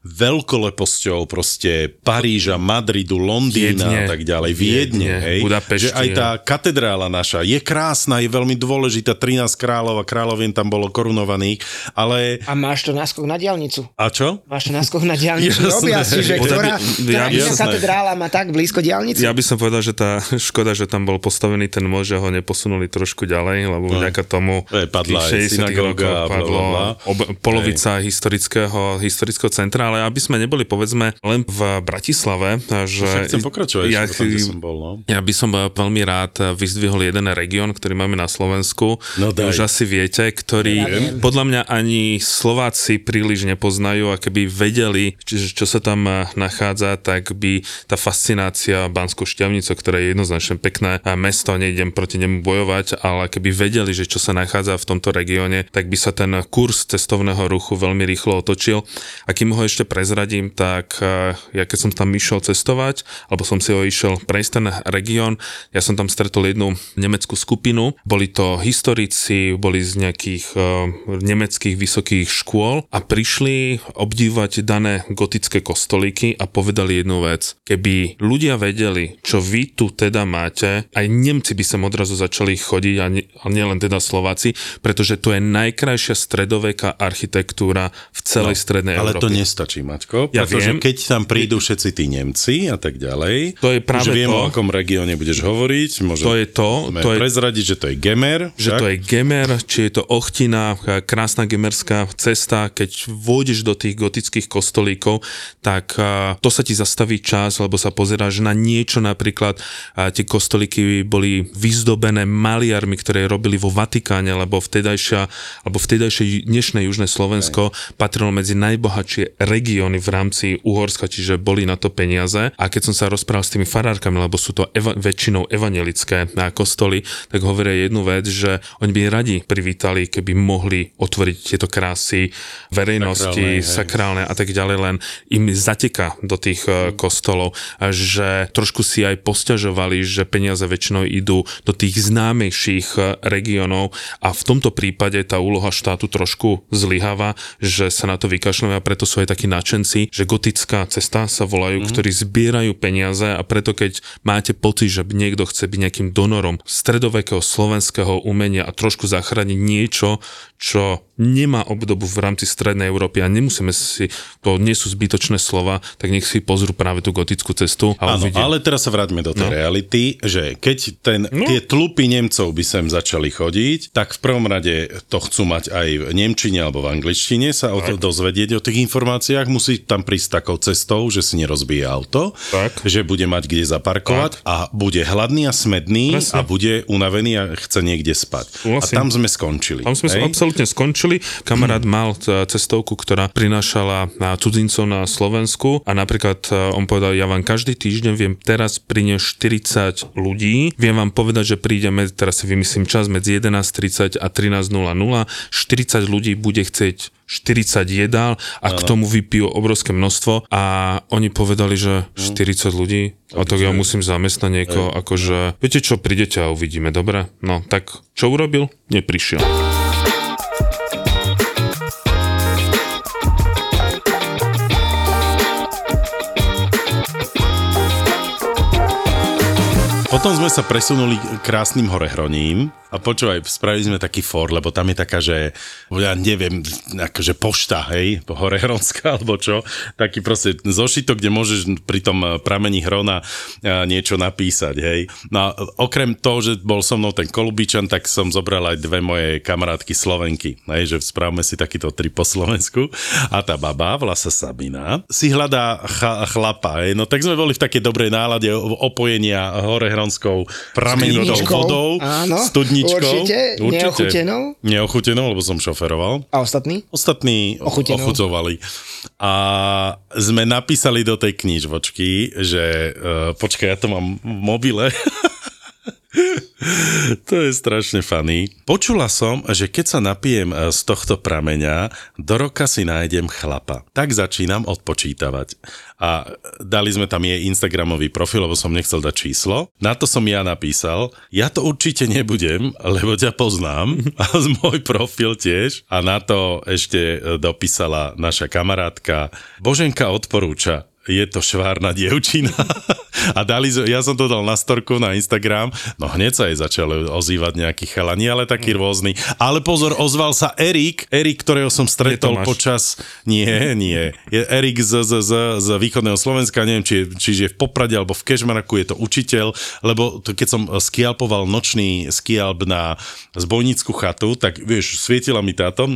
veľkoleposťou proste Paríža, Madridu, Londýna Viedne. a tak ďalej, Viedne, Viedne, hej? Budapešti, že aj tá katedrála naša je krásna, je veľmi dôležitá, 13 kráľov a kráľovien tam bolo korunovaných, ale... A máš to náskok na diálnicu. A čo? Máš to náskok na diálnicu do objazdi, že ktorá, ktorá ja- katedrála má tak blízko diálnicu. Ja by som povedal, že tá škoda, že tam bol postavený ten most, že ho neposunuli trošku ďalej, lebo no. vďaka tomu To je padla aj tých 60 synagóga rokov a padlo ob, polovica historického, historického centra, ale aby sme neboli povedzme len v Bratislave, že... Však chcem pokračovať, ja, ja, tam, kde som bol, no. ja by som veľmi rád vyzdvihol jeden región, ktorý máme na Slovensku. No daj. Už asi viete, ktorý podľa mňa ani Slováci príliš nepoznajú a keby vedeli, či- čo sa tam nachádza, tak by tá fascinácia Banskou šťavnicou, ktoré je jednoznačne pekné eh, mesto, nejdem proti nemu bojovať, ale keby vedeli, že čo sa nachádza v tomto regióne, tak by sa ten kurz cestovného ruchu veľmi rýchlo otočil. A kým ho ešte prezradím, tak eh, ja keď som tam išiel cestovať, alebo som si ho išiel prejsť ten región, ja som tam stretol jednu nemeckú skupinu, boli to historici, boli z nejakých uh, nemeckých vysokých škôl a prišli obdívať dané gotické kostolíky a povedali jednu vec. Keby ľudia vedeli, čo vy tu teda máte, aj Nemci by sem odrazu začali chodiť a, nie, a nielen teda Slováci, pretože to je najkrajšia stredoveká architektúra v celej no, strednej Ale Európe. to nestačí, Maťko, Ja pretože viem. keď tam prídu všetci tí Nemci a tak ďalej, To je práve už viem, to. o akom regióne budeš hovoriť, môžem To je to, to je- prezradiť, že to je Gemer, že to je Gemer, či je to Ochtina, krásna gemerská cesta, keď vôjdeš do tých gotických kostolíkov, tak to sa ti zastaví čas, lebo sa pozeráš na niečo, napríklad a, tie kostolíky boli vyzdobené maliarmi, ktoré robili vo Vatikáne, lebo vtedajšia, alebo vtedajšie dnešné južné Slovensko patrilo medzi najbohatšie regióny v rámci Uhorska, čiže boli na to peniaze. A keď som sa rozprával s tými farárkami, lebo sú to eva- väčšinou evangelické a, kostoly, tak hovoria jednu vec, že oni by radi privítali, keby mohli otvoriť tieto krásy verejnosti, Sakrálne, sakrálne a tak ďalej, len im zateka do tých mm. kostolov, a že trošku si aj posťažovali, že peniaze väčšinou idú do tých známejších eh, regiónov a v tomto prípade tá úloha štátu trošku zlyháva, že sa na to vykašľujú a preto sú aj takí nadšenci, že gotická cesta sa volajú, mm. ktorí zbierajú peniaze a preto keď máte pocit, že niekto chce byť nejakým donorom stredovekého slovenského umenia a trošku zachrániť niečo, čo nemá obdobu v rámci strednej Európy a nemusíme si, to nie sú zbytočné slova, tak nech si pozrú práve tú gotickú cestu a Áno, uvidia. ale teraz sa vráťme do tej no. reality, že keď ten, no. tie tlupy Nemcov by sem začali chodiť, tak v prvom rade to chcú mať aj v Nemčine alebo v angličtine sa o to dozvedieť o tých informáciách, musí tam prísť takou cestou, že si nerozbije auto, Tak. že bude mať kde zaparkovať a bude hladný a smedný Presne. a bude unavený a chce niekde spať. Súhlasím. A tam sme skončili. Tam sme hej? absolútne skončili riešili. Kamarát mal e, cestovku, ktorá prinášala na cudzincov na Slovensku a napríklad e, on povedal, ja vám každý týždeň viem teraz priniesť 40 ľudí, viem vám povedať, že príde, med, teraz si vymyslím čas, medzi 11.30 a 13.00, 40 ľudí bude chcieť 40 jedál a k tomu vypijú obrovské množstvo a oni povedali, že 40 ľudí a tak ja musím zamestnať niekoho, akože viete čo, prídete a uvidíme, dobre? No, tak čo urobil? Neprišiel. Potom sme sa presunuli krásnym horehroním a počúvaj, spravili sme taký for, lebo tam je taká, že ja neviem, akože pošta, hej, horehronská alebo čo, taký proste zošitok, kde môžeš pri tom pramení hrona niečo napísať, hej. No a okrem toho, že bol so mnou ten Kolubičan, tak som zobral aj dve moje kamarátky Slovenky, hej, že správame si takýto tri po Slovensku. A tá baba, volá sa Sabina, si hľadá ch- chlapa, hej, no tak sme boli v takej dobrej nálade opojenia horehronskou pramenitou Skleničkou, vodou, áno. Studničkou. Určite, neochutenou. Neochutenou, lebo som šoferoval. A ostatní? Ostatní Ochutenou. ochucovali. A sme napísali do tej knižvočky, že uh, počkaj, ja to mám v mobile. To je strašne funny. Počula som, že keď sa napijem e, z tohto prameňa, do roka si nájdem chlapa. Tak začínam odpočítavať. A dali sme tam jej Instagramový profil, lebo som nechcel dať číslo. Na to som ja napísal, ja to určite nebudem, lebo ťa poznám. A z môj profil tiež. A na to ešte e, dopísala naša kamarátka. Boženka odporúča, je to švárna dievčina. A dali, ja som to dal na storku na Instagram, no hneď sa jej začali ozývať nejakí chalani, ale taký rôzny. Ale pozor, ozval sa Erik, Erik, ktorého som stretol počas... Nie, nie. Je Erik z, z, z, z východného Slovenska, neviem, či, či je v Poprade alebo v Kežmaraku, je to učiteľ, lebo to, keď som skialpoval nočný skialp na zbojnickú chatu, tak vieš, svietila mi táto e,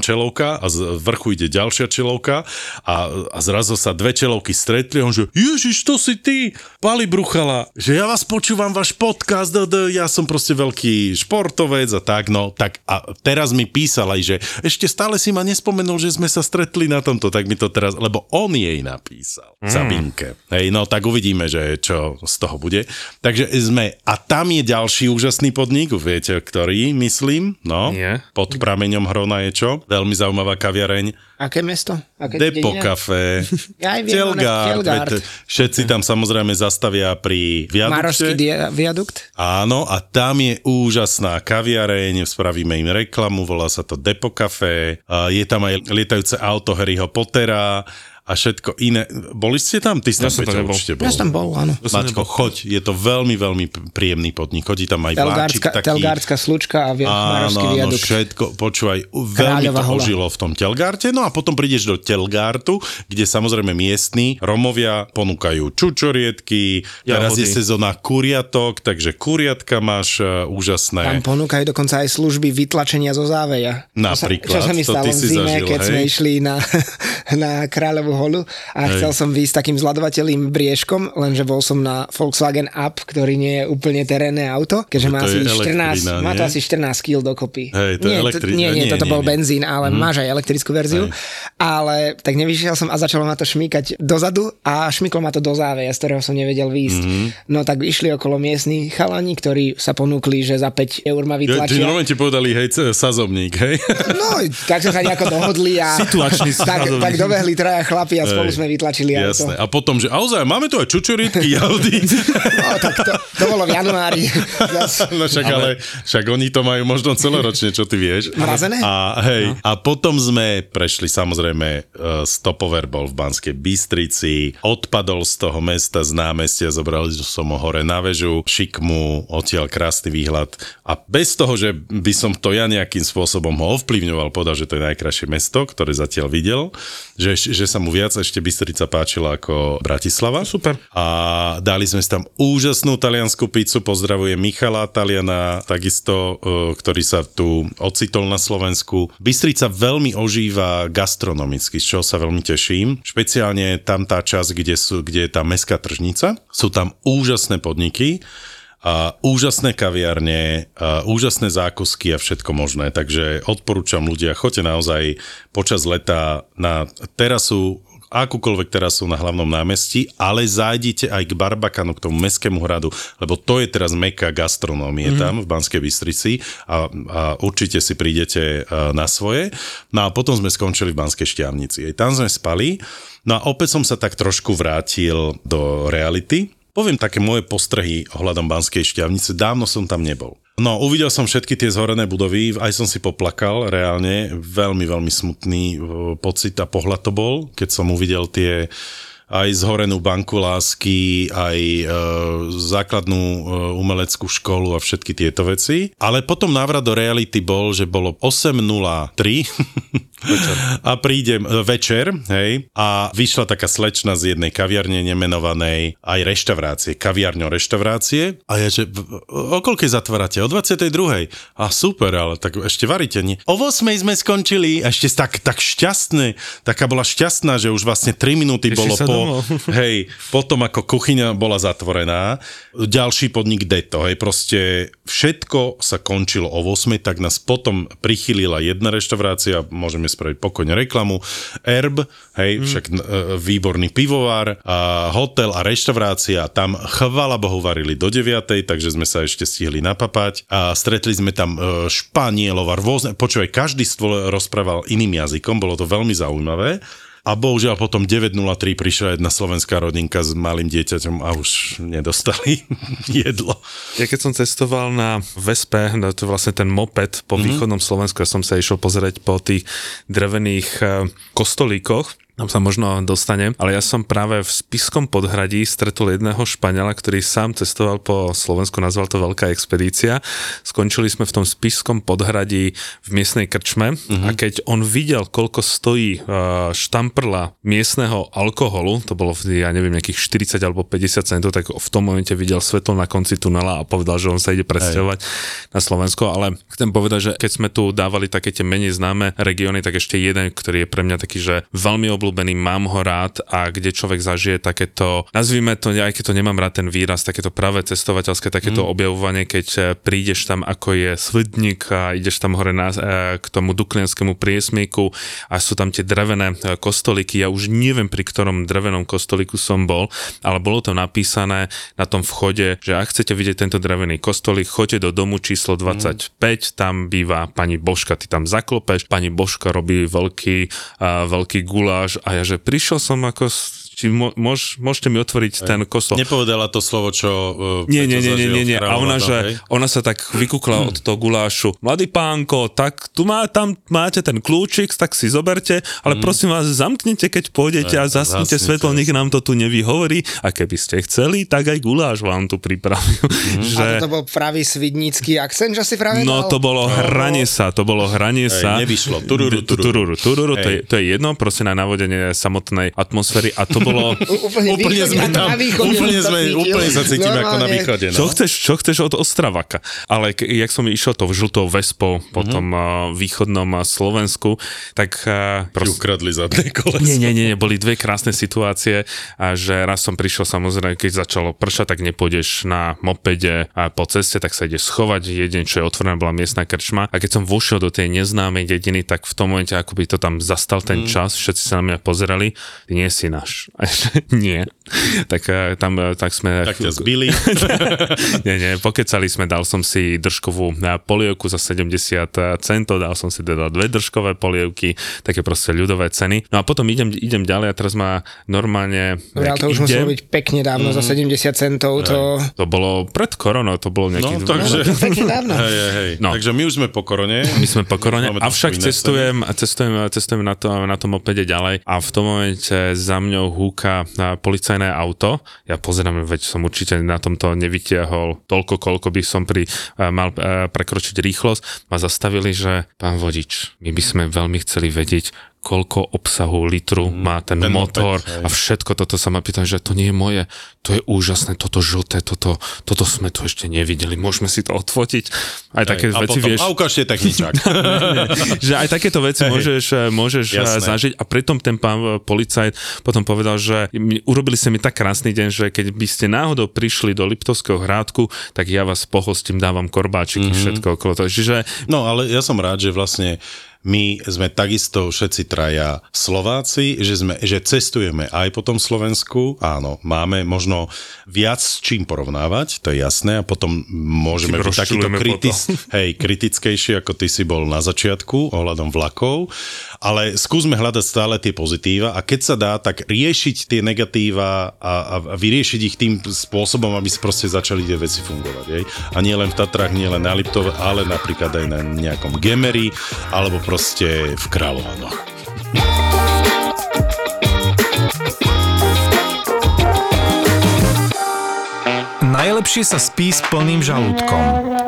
čelovka a z vrchu ide ďalšia čelovka a, a zrazu sa dve čelovky stretli a on že Ježiš, to si ty, Pali Bruchala, že ja vás počúvam, váš podcast, d, d, ja som proste veľký športovec a tak, no, tak a teraz mi písal aj, že ešte stále si ma nespomenul, že sme sa stretli na tomto, tak mi to teraz, lebo on jej napísal, mm. Sabinke. Hej, no tak uvidíme, že čo z toho bude. Takže sme, a tam je ďalší úžasný podnik, viete, ktorý, myslím, no, Nie. pod prameňom Hrona je čo? Veľmi zaujímavá kaviareň. Aké mesto? Aké Depo? Café, Ja aj viem, Telgard, Telgard. veď všetci tam samozrejme zastavia pri Marošský viadukte. dia- viadukt? Áno, a tam je úžasná kaviareň, spravíme im reklamu, volá sa to Depo Café, je tam aj lietajúce auto Harryho Pottera a všetko iné. Boli ste tam? Ty si Ja tam, tam Peťo, nebol. určite bol. Ja som tam bol, áno. Maťko, choď, je to veľmi, veľmi príjemný podnik. Chodí tam aj vláčik Telgárska, taký. Telgárska slučka a vi- Marošský Áno, áno, viadukt. všetko, počúvaj, veľmi Kráľová to hola. ožilo v tom Telgarte, no a potom prídeš do Telgartu, kde samozrejme miestni Romovia ponúkajú čučoriedky, teraz je Jahody. sezóna kuriatok, takže kuriatka máš uh, úžasné. Tam ponúkajú dokonca aj služby vytlačenia zo záveja. Napríklad, Čo sa, čo sa mi to stalo ty v si zime, zažil, keď hej? sme išli na, na Kráľovú holu a chcel som výjsť takým zladovateľným briežkom, lenže bol som na Volkswagen Up, ktorý nie je úplne terénne auto, keďže má To asi 14, elektrina, má to asi 14 kg dokopy. Hej, to nie, elektri- nie, nie, nie, toto nie, bol nie. benzín, ale Mhm. máš aj elektrickú verziu. Ale tak nevyšiel som a začalo ma to šmýkať dozadu a šmyklo ma to do záveja, z ktorého som nevedel výjsť. Mhm. No tak išli okolo miestni chalani, ktorí sa ponúkli, že za 5 eur ma Ja, či vytlačia. normálne ti povedali, hej, sazobník, hej? No, tak sme sa nejako dohodli a Situačný tak, sladovník. tak dobehli traja chlapi a spolu sme vytlačili Jasné. auto. A potom, že ozaj, máme tu aj čučoriedky, Audi. No, tak to, to bolo v januári. No však, ale však oni to majú možno celoročne, čo ty vieš. Mrazené? A hej, a potom sme prešli samozrejme uh, stopover bol v Banskej Bystrici, odpadol z toho mesta z námestia, zobrali som ho hore na väžu, šikmu, odtiaľ krásny výhľad a bez toho, že by som to ja nejakým spôsobom ho ovplyvňoval, povedal, že to je najkrajšie mesto, ktoré zatiaľ videl, že, že sa mu viac ešte Bystrica páčila ako Bratislava. Super. A dali sme si tam úžasnú taliansku pizzu, pozdravujem Michala Taliana, takisto, e, ktorý sa tu ocitol na Slovensku. Bystrica veľmi ožíva gastronomicky, z čoho sa veľmi teším. Špeciálne tam tá časť, kde, sú, kde je tá mestská tržnica. Sú tam úžasné podniky a úžasné kaviarne, a úžasné zákusky a všetko možné. Takže odporúčam ľudia, choďte naozaj počas leta na terasu akúkoľvek teraz sú na hlavnom námestí, ale zájdite aj k Barbakanu, k tomu Mestskému hradu, lebo to je teraz meka gastronómie mm-hmm. tam v Banskej Bystrici a, a určite si prídete na svoje. No a potom sme skončili v Banskej Šťavnici. Aj tam sme spali. No a opäť som sa tak trošku vrátil do reality. Poviem také moje postrehy ohľadom Banskej šťavnice. Dávno som tam nebol. No, uvidel som všetky tie zhorené budovy, aj som si poplakal reálne. Veľmi, veľmi smutný e, pocit a pohľad to bol, keď som uvidel tie aj zhorenú banku lásky, aj e, základnú e, umeleckú školu a všetky tieto veci. Ale potom návrat do reality bol, že bolo 8.03 a prídem e, večer, hej, a vyšla taká slečna z jednej kaviarne nemenovanej, aj reštaurácie, kaviarňo reštaurácie. A ja, že o koľkej zatvárate? O 22. A super, ale tak ešte varíte, nie? O 8 sme skončili, a ešte tak, tak šťastné, taká bola šťastná, že už vlastne 3 minúty Ešte bolo po domov. hej, potom ako kuchyňa bola zatvorená, ďalší podnik Deto, hej, proste všetko sa končilo o 8, tak nás potom prichylila jedna reštaurácia, môžeme spraviť pokojne reklamu, Erb, hej, mm. však e, výborný pivovar, a hotel a reštaurácia, tam chvala Bohu varili do 9, takže sme sa ešte stihli napapať a stretli sme tam e, Španielov a rôzne, počúvaj, každý stôl rozprával iným jazykom, bolo to veľmi zaujímavé. A bohužiaľ potom 9.03 prišla jedna slovenská rodinka s malým dieťaťom a už nedostali jedlo. Ja keď som cestoval na Vespe, no to vlastne ten moped po mm-hmm. východnom Slovensku, ja som sa išiel pozrieť po tých drevených eh, kostolíkoch, tam sa možno dostanem, ale ja som práve v Spiskom podhradí stretol jedného Španiela, ktorý sám cestoval po Slovensku, nazval to Veľká expedícia. Skončili sme v tom Spiskom podhradí v miestnej krčme uh-huh. a keď on videl, koľko stojí uh, štamprla miestneho alkoholu, to bolo vtedy, ja neviem, nejakých 40 alebo 50 centov, tak v tom momente videl svetlo na konci tunela a povedal, že on sa ide presťahovať na Slovensko, ale chcem povedať, že keď sme tu dávali také tie menej známe regióny, tak ešte jeden, ktorý je pre mňa taký, že veľmi obľúbený obľúbený, mám ho rád a kde človek zažije takéto, nazvime to, aj keď to nemám rád ten výraz, takéto práve cestovateľské, takéto mm. objavovanie, keď eh, prídeš tam ako je svedník a ideš tam hore na, eh, k tomu duklianskému priesmíku a sú tam tie drevené eh, kostolíky. Ja už neviem, pri ktorom drevenom kostolíku som bol, ale bolo to napísané na tom vchode, že ak chcete vidieť tento drevený kostolík, choďte do domu číslo 25, mm. tam býva pani Božka, ty tam zaklopeš, pani Božka robí veľký, uh, veľký guláš a ja, že prišiel som ako či môž, môžete mi otvoriť ten kostol. Nepovedala to slovo, čo uh, nie, nie, nie, nie, nie, nie. A ona, že, ona sa tak vykúkla od toho gulášu. Mladý pánko, tak tu má, tam máte ten kľúčik, tak si zoberte, ale mm. prosím vás, zamknite, keď pôjdete a zasnite svetlo, nech nám to tu nevyhovorí. A keby ste chceli, tak aj guláš vám tu pripravil. Mm. Že... A to bol pravý svidnícky akcent, že si práve No to bolo hranie sa, to bolo hranie sa. Nevyšlo. Tururu, tururu. Tururu, to je, to je jedno, proste na navodenie samotnej atmosféry a to bolo... úplne, úplne sme tam, úplne, sme, úplne sa cítime ako na východe. No. Čo, chceš, čo chceš od Ostravaka? Ale k, jak som išiel to v žltou Vespou po mm-hmm. tom uh, východnom Slovensku, tak... Uh, prost... ukradli zadné koleso. Nie, nie, nie, boli dve krásne situácie, a že raz som prišiel samozrejme, keď začalo pršať, tak nepôjdeš na mopede a po ceste, tak sa ideš schovať. Jedine, čo je otvorená, bola miestna krčma. A keď som vošiel do tej neznámej dediny, tak v tom momente akoby to tam zastal ten mm. čas, všetci sa na mňa pozerali, ty nie si náš. Nie. Tak eh, tam eh, tak sme... Tak ťa zbili. nie, nie, pokecali sme, dal som si držkovú eh, polievku za 70 centov, dal som si teda dve držkové polievky, také proste ľudové ceny. No a potom idem, idem ďalej a teraz ma normálne... Dobre, ale to už muselo byť pekne dávno, mm. za 70 centov, to... To bolo pred koronou, to bolo nejaký... No, takže... No, pekne dávno. Hej, hej, hej. No. Takže my už sme po korone. My sme po korone, avšak cestujem, cestujem, cestujem na, to, na tom opede ďalej a v tom momente za mňou húka policajné auto. Ja pozerám, veď som určite na tomto nevytiahol toľko, koľko by som pri, uh, mal uh, prekročiť rýchlosť. Ma zastavili, že pán vodič, my by sme veľmi chceli vedieť, koľko obsahu litru má ten, ten motor hej. a všetko toto sa ma pýtam, že to nie je moje, to je úžasné, toto žlté, toto, toto sme tu ešte nevideli, môžeme si to odfotiť. Aj také a veci potom, vieš, a ukážte techničák. že aj takéto veci Hej. môžeš, môžeš eh, Jasné. zažiť a pritom ten pán eh, policajt potom povedal, že urobili ste mi tak krásny deň, že keď by ste náhodou prišli do Liptovského hrádku, tak ja vás pohostím, dávam korbáčiky, mm-hmm. všetko okolo toho. Čiže No ale ja som rád, že vlastne my sme takisto všetci traja Slováci, že, sme, že cestujeme aj po tom Slovensku. Áno, máme možno viac s čím porovnávať, to je jasné, a potom môžeme byť takýto kritis, hej, kritickejší, ako ty si bol na začiatku ohľadom vlakov, ale skúsme hľadať stále tie pozitíva a keď sa dá, tak riešiť tie negatíva a, a, a vyriešiť ich tým spôsobom, aby si proste začali tie veci fungovať. Hej? A nie len v Tatrách, nie len na Liptove, ale napríklad aj na nejakom Gemery alebo proste v Kráľovanoch. Najlepšie sa spí s plným žalúdkom.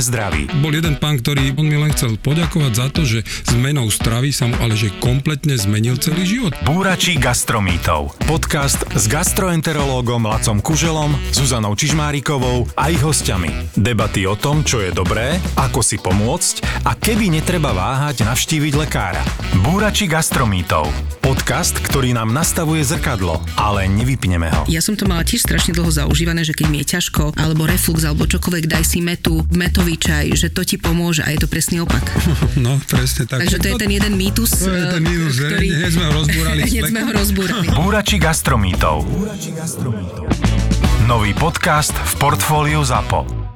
zdraví. Bol jeden pán, ktorý on mi len chcel poďakovať za to, že zmenou stravy sa mu ale že kompletne zmenil celý život. Búrači gastromítov. Podcast s gastroenterológom Lacom Kuželom, Zuzanou Čižmárikovou a ich hostiami. Debaty o tom, čo je dobré, ako si pomôcť a kedy netreba váhať navštíviť lekára. Búrači gastromítov. Podcast, ktorý nám nastavuje zrkadlo, ale nevypneme ho. Ja som to mala tiež strašne dlho zaužívané, že keď mi je ťažko, alebo reflux, alebo čokoľvek, daj si metu, metový čaj, že to ti pomôže a je to presný opak. No, presne tak. Takže to je ten jeden mýtus, To je ten mýtus, že ktorý... hneď sme ho rozbúrali Hneď sme ho rozbúrali. Búrači gastromítov. Nový podcast v portfóliu ZAPO.